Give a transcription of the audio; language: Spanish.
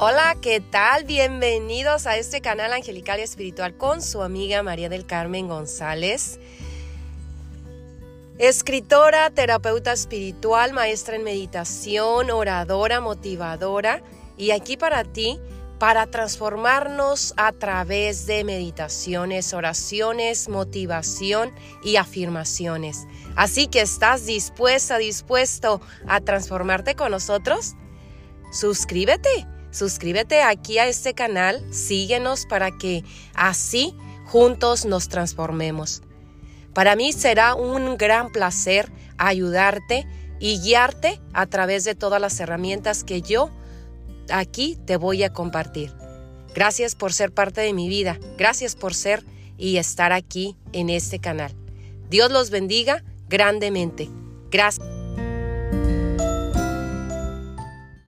Hola, ¿qué tal? Bienvenidos a este canal Angelical y Espiritual con su amiga María del Carmen González. Escritora, terapeuta espiritual, maestra en meditación, oradora, motivadora y aquí para ti para transformarnos a través de meditaciones, oraciones, motivación y afirmaciones. Así que estás dispuesta, dispuesto a transformarte con nosotros? Suscríbete Suscríbete aquí a este canal, síguenos para que así juntos nos transformemos. Para mí será un gran placer ayudarte y guiarte a través de todas las herramientas que yo aquí te voy a compartir. Gracias por ser parte de mi vida, gracias por ser y estar aquí en este canal. Dios los bendiga grandemente. Gracias.